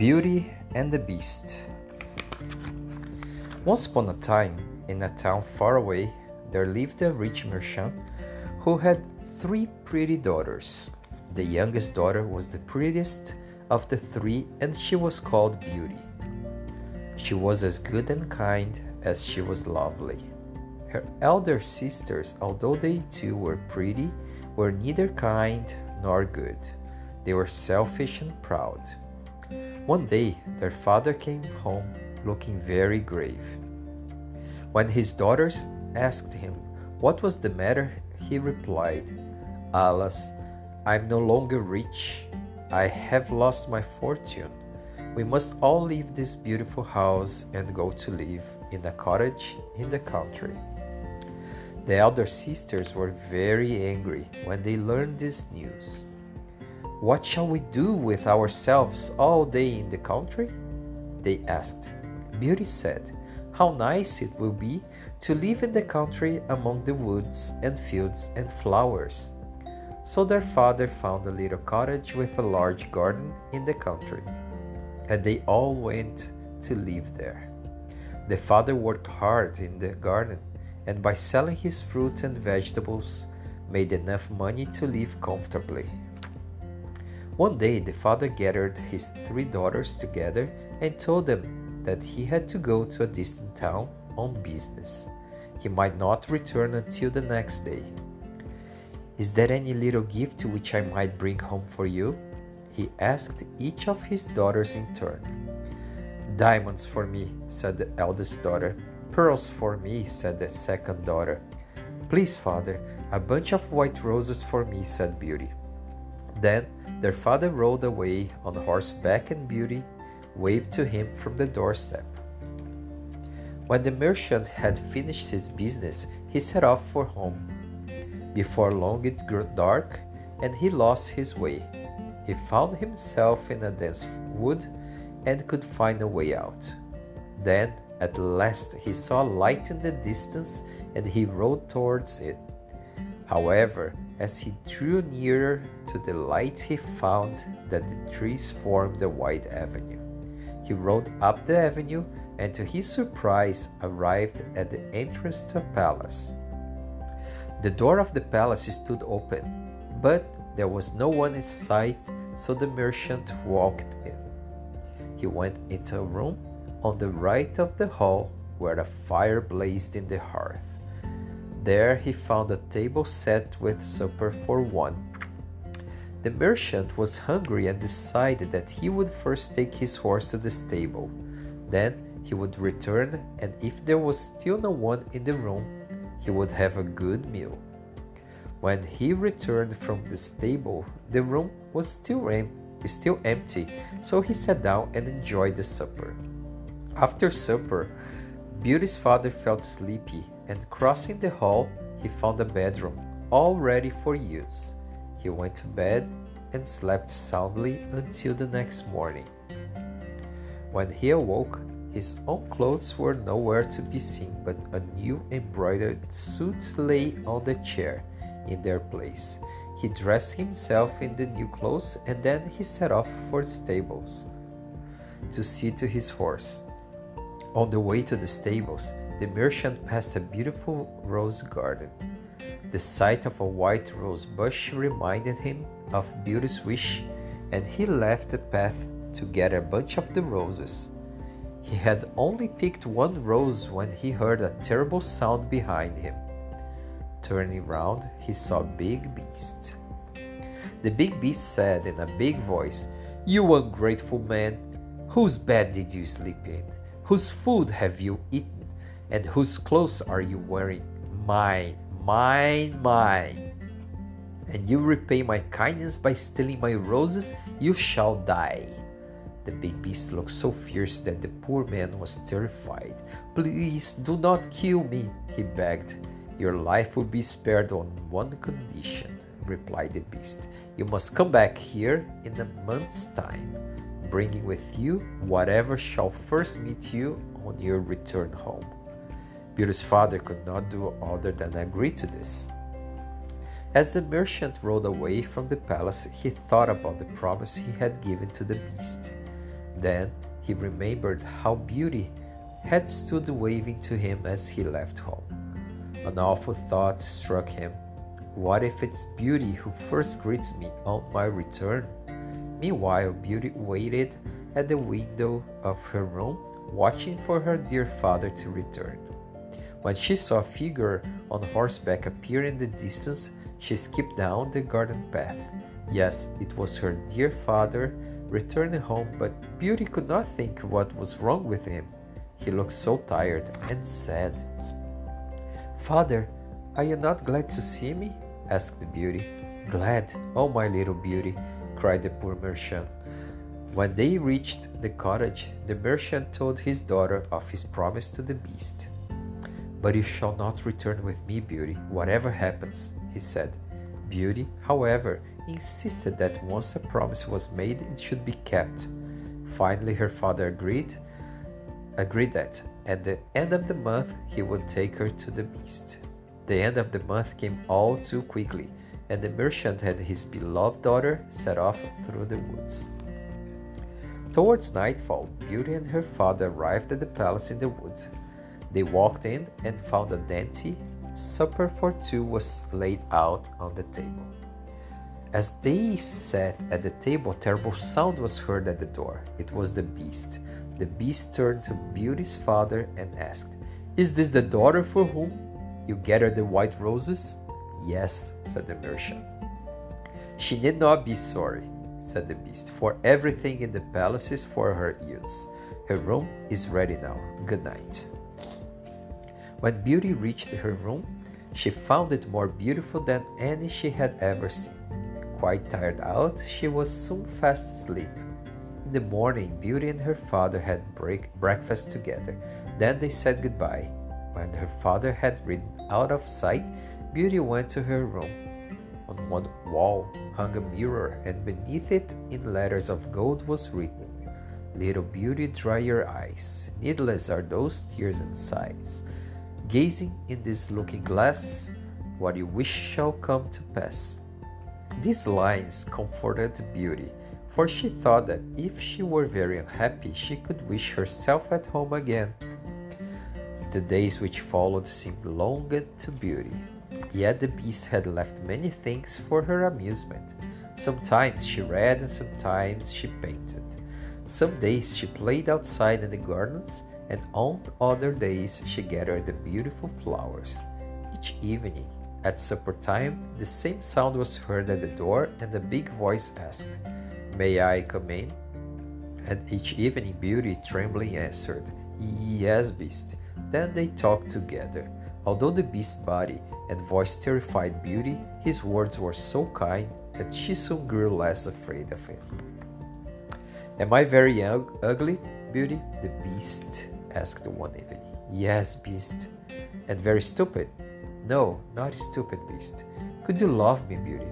Beauty and the Beast. Once upon a time, in a town far away, there lived a rich merchant who had three pretty daughters. The youngest daughter was the prettiest of the three, and she was called Beauty. She was as good and kind as she was lovely. Her elder sisters, although they too were pretty, were neither kind nor good. They were selfish and proud. One day, their father came home looking very grave. When his daughters asked him what was the matter, he replied, Alas, I'm no longer rich. I have lost my fortune. We must all leave this beautiful house and go to live in a cottage in the country. The elder sisters were very angry when they learned this news. What shall we do with ourselves all day in the country? They asked. Beauty said, How nice it will be to live in the country among the woods and fields and flowers. So their father found a little cottage with a large garden in the country, and they all went to live there. The father worked hard in the garden, and by selling his fruit and vegetables, made enough money to live comfortably. One day, the father gathered his three daughters together and told them that he had to go to a distant town on business. He might not return until the next day. Is there any little gift which I might bring home for you? He asked each of his daughters in turn. Diamonds for me, said the eldest daughter. Pearls for me, said the second daughter. Please, father, a bunch of white roses for me, said Beauty. Then their father rode away on horseback, and Beauty waved to him from the doorstep. When the merchant had finished his business, he set off for home. Before long it grew dark, and he lost his way. He found himself in a dense wood and could find a way out. Then, at last, he saw light in the distance and he rode towards it. However, as he drew nearer to the light, he found that the trees formed a wide avenue. He rode up the avenue and, to his surprise, arrived at the entrance to a palace. The door of the palace stood open, but there was no one in sight, so the merchant walked in. He went into a room on the right of the hall where a fire blazed in the hearth. There he found a table set with supper for one. The merchant was hungry and decided that he would first take his horse to the stable. Then he would return, and if there was still no one in the room, he would have a good meal. When he returned from the stable, the room was still, em- still empty, so he sat down and enjoyed the supper. After supper, Beauty's father felt sleepy, and crossing the hall, he found a bedroom all ready for use. He went to bed and slept soundly until the next morning. When he awoke, his own clothes were nowhere to be seen, but a new embroidered suit lay on the chair in their place. He dressed himself in the new clothes and then he set off for the stables to see to his horse. On the way to the stables, the merchant passed a beautiful rose garden. The sight of a white rose bush reminded him of Beauty's wish, and he left the path to get a bunch of the roses. He had only picked one rose when he heard a terrible sound behind him. Turning round, he saw a big beast. The big beast said in a big voice, You ungrateful man, whose bed did you sleep in? Whose food have you eaten? And whose clothes are you wearing? Mine, mine, mine. And you repay my kindness by stealing my roses, you shall die. The big beast looked so fierce that the poor man was terrified. Please do not kill me, he begged. Your life will be spared on one condition, replied the beast. You must come back here in a month's time bringing with you whatever shall first meet you on your return home. Beauty's father could not do other than agree to this. As the merchant rode away from the palace, he thought about the promise he had given to the beast. Then he remembered how Beauty had stood waving to him as he left home. An awful thought struck him. What if it's Beauty who first greets me on my return? Meanwhile, Beauty waited at the window of her room, watching for her dear father to return. When she saw a figure on horseback appear in the distance, she skipped down the garden path. Yes, it was her dear father returning home, but Beauty could not think what was wrong with him. He looked so tired and sad. Father, are you not glad to see me? asked Beauty. Glad, oh my little Beauty, cried the poor merchant. When they reached the cottage, the merchant told his daughter of his promise to the beast. But you shall not return with me, Beauty, whatever happens, he said. Beauty, however, insisted that once a promise was made, it should be kept. Finally, her father agreed, agreed that at the end of the month he would take her to the beast. The end of the month came all too quickly, and the merchant had his beloved daughter set off through the woods. Towards nightfall, Beauty and her father arrived at the palace in the wood. They walked in and found a dainty supper for two was laid out on the table. As they sat at the table, a terrible sound was heard at the door. It was the beast. The beast turned to Beauty's father and asked, Is this the daughter for whom you gathered the white roses? Yes, said the merchant. She need not be sorry, said the beast, for everything in the palace is for her use. Her room is ready now. Good night. When Beauty reached her room, she found it more beautiful than any she had ever seen. Quite tired out, she was soon fast asleep. In the morning, Beauty and her father had break breakfast together. Then they said goodbye. When her father had ridden out of sight, Beauty went to her room. On one wall hung a mirror, and beneath it, in letters of gold, was written, Little Beauty, dry your eyes. Needless are those tears and sighs. Gazing in this looking glass, what you wish shall come to pass. These lines comforted Beauty, for she thought that if she were very unhappy, she could wish herself at home again. The days which followed seemed long to Beauty, yet the beast had left many things for her amusement. Sometimes she read and sometimes she painted. Some days she played outside in the gardens and on other days she gathered the beautiful flowers. Each evening, at supper time, the same sound was heard at the door, and a big voice asked, May I come in? And each evening, Beauty trembling answered, Yes, Beast. Then they talked together. Although the beast's body and voice terrified Beauty, his words were so kind that she soon grew less afraid of him. Am I very ugly, Beauty? The beast asked the one evening. Yes, beast. And very stupid? No, not stupid, beast. Could you love me, Beauty?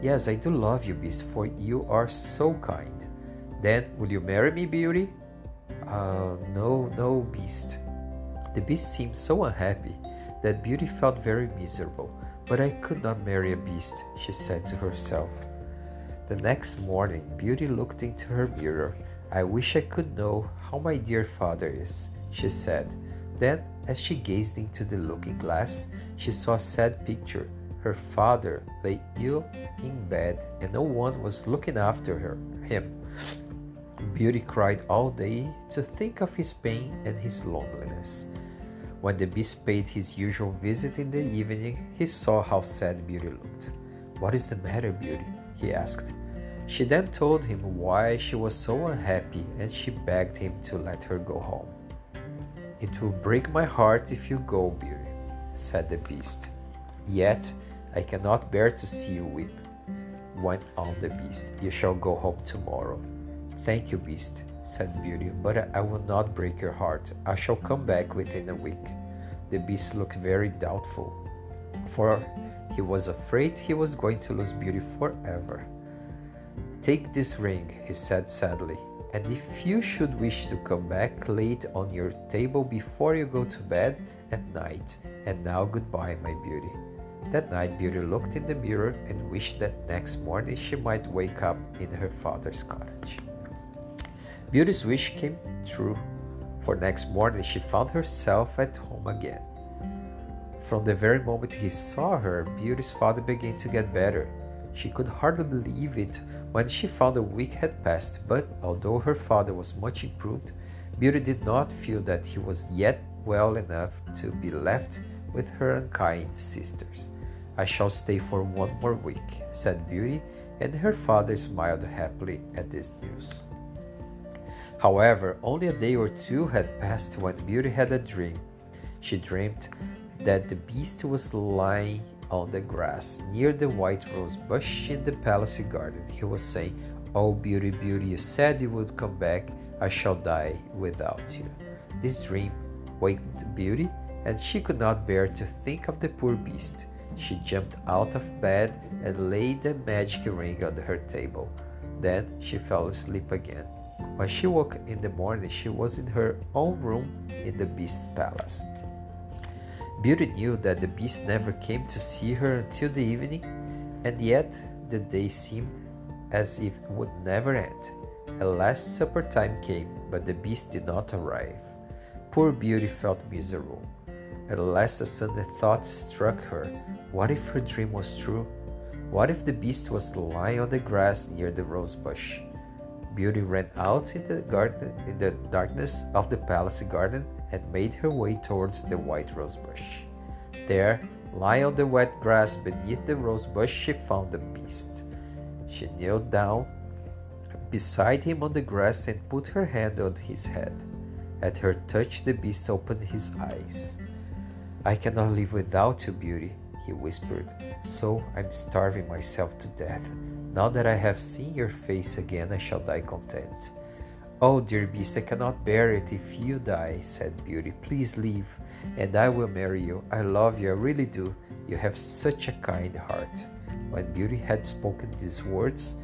Yes, I do love you, beast, for you are so kind. Then will you marry me, Beauty? Uh, no, no, beast. The beast seemed so unhappy that Beauty felt very miserable. But I could not marry a beast, she said to herself. The next morning, Beauty looked into her mirror. I wish I could know how my dear father is she said. Then, as she gazed into the looking glass, she saw a sad picture. Her father lay ill in bed, and no one was looking after her, him. Beauty cried all day to think of his pain and his loneliness. When the beast paid his usual visit in the evening, he saw how sad Beauty looked. What is the matter, Beauty? he asked. She then told him why she was so unhappy and she begged him to let her go home. It will break my heart if you go, Beauty, said the beast. Yet I cannot bear to see you weep, went on the beast. You shall go home tomorrow. Thank you, beast, said Beauty, but I will not break your heart. I shall come back within a week. The beast looked very doubtful, for he was afraid he was going to lose Beauty forever. Take this ring, he said sadly, and if you should wish to come back, lay it on your table before you go to bed at night. And now goodbye, my beauty. That night, Beauty looked in the mirror and wished that next morning she might wake up in her father's cottage. Beauty's wish came true, for next morning she found herself at home again. From the very moment he saw her, Beauty's father began to get better. She could hardly believe it when she found a week had passed, but although her father was much improved, Beauty did not feel that he was yet well enough to be left with her unkind sisters. I shall stay for one more week, said Beauty, and her father smiled happily at this news. However, only a day or two had passed when Beauty had a dream. She dreamed that the beast was lying on the grass near the white rose bush in the palace garden. He was saying, Oh, Beauty, Beauty, you said you would come back. I shall die without you. This dream waked Beauty, and she could not bear to think of the poor beast. She jumped out of bed and laid the magic ring on her table. Then she fell asleep again. When she woke in the morning, she was in her own room in the beast's palace. Beauty knew that the beast never came to see her until the evening, and yet the day seemed as if it would never end. At last supper time came, but the beast did not arrive. Poor Beauty felt miserable. At last a sudden thought struck her. What if her dream was true? What if the beast was lying on the grass near the rose bush? Beauty ran out in the garden in the darkness of the palace garden and made her way towards the white rose bush. There, lying on the wet grass beneath the rose bush, she found the beast. She knelt down beside him on the grass and put her hand on his head. At her touch, the beast opened his eyes. I cannot live without you, Beauty, he whispered, so I'm starving myself to death. Now that I have seen your face again, I shall die content. Oh, dear beast, I cannot bear it if you die, said Beauty. Please leave, and I will marry you. I love you, I really do. You have such a kind heart. When Beauty had spoken these words,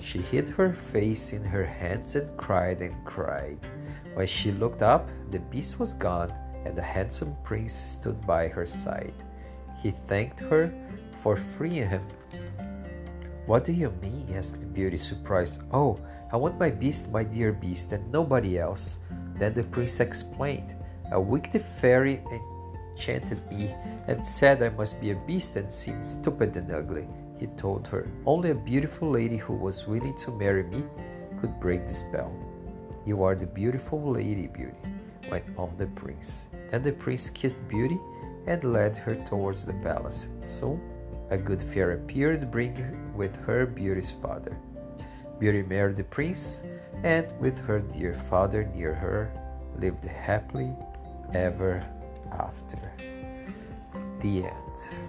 she hid her face in her hands and cried and cried. When she looked up, the beast was gone, and the handsome prince stood by her side. He thanked her for freeing him. What do you mean? asked Beauty, surprised. Oh, I want my beast, my dear beast, and nobody else. Then the prince explained. A wicked fairy enchanted me and said I must be a beast and seem stupid and ugly. He told her only a beautiful lady who was willing to marry me could break the spell. You are the beautiful lady, Beauty, went on the prince. Then the prince kissed Beauty and led her towards the palace. Soon a good fairy appeared, bringing with her Beauty's father. Beauty married the prince, and with her dear father near her, lived happily ever after. The end.